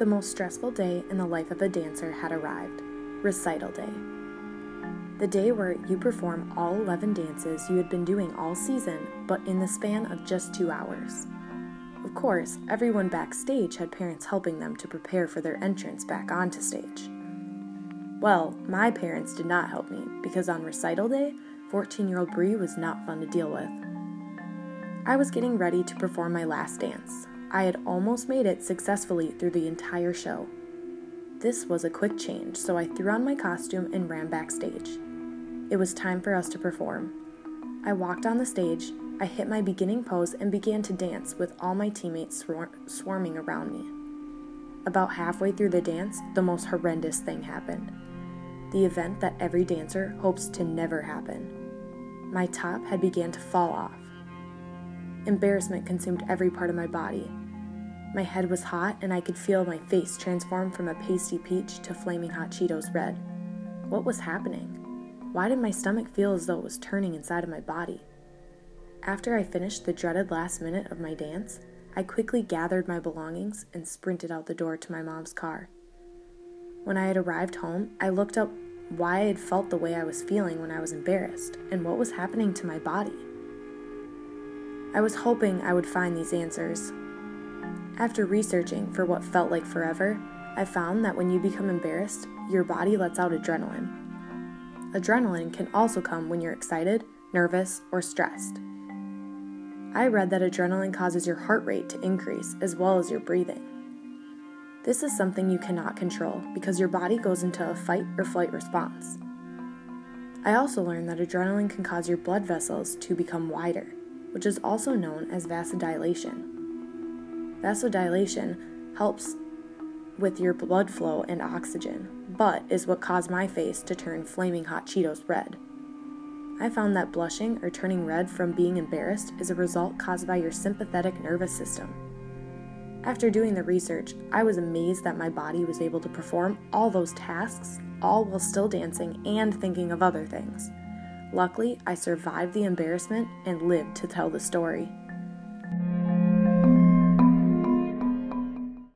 The most stressful day in the life of a dancer had arrived recital day. The day where you perform all 11 dances you had been doing all season, but in the span of just two hours. Of course, everyone backstage had parents helping them to prepare for their entrance back onto stage. Well, my parents did not help me because on recital day, 14 year old Brie was not fun to deal with. I was getting ready to perform my last dance. I had almost made it successfully through the entire show. This was a quick change, so I threw on my costume and ran backstage. It was time for us to perform. I walked on the stage, I hit my beginning pose, and began to dance with all my teammates swar- swarming around me. About halfway through the dance, the most horrendous thing happened. The event that every dancer hopes to never happen. My top had began to fall off. Embarrassment consumed every part of my body. My head was hot, and I could feel my face transform from a pasty peach to flaming hot Cheetos red. What was happening? Why did my stomach feel as though it was turning inside of my body? After I finished the dreaded last minute of my dance, I quickly gathered my belongings and sprinted out the door to my mom's car. When I had arrived home, I looked up why I had felt the way I was feeling when I was embarrassed and what was happening to my body. I was hoping I would find these answers. After researching for what felt like forever, I found that when you become embarrassed, your body lets out adrenaline. Adrenaline can also come when you're excited, nervous, or stressed. I read that adrenaline causes your heart rate to increase as well as your breathing. This is something you cannot control because your body goes into a fight or flight response. I also learned that adrenaline can cause your blood vessels to become wider which is also known as vasodilation. Vasodilation helps with your blood flow and oxygen, but is what caused my face to turn flaming hot Cheetos red. I found that blushing or turning red from being embarrassed is a result caused by your sympathetic nervous system. After doing the research, I was amazed that my body was able to perform all those tasks, all while still dancing and thinking of other things. Luckily, I survived the embarrassment and lived to tell the story.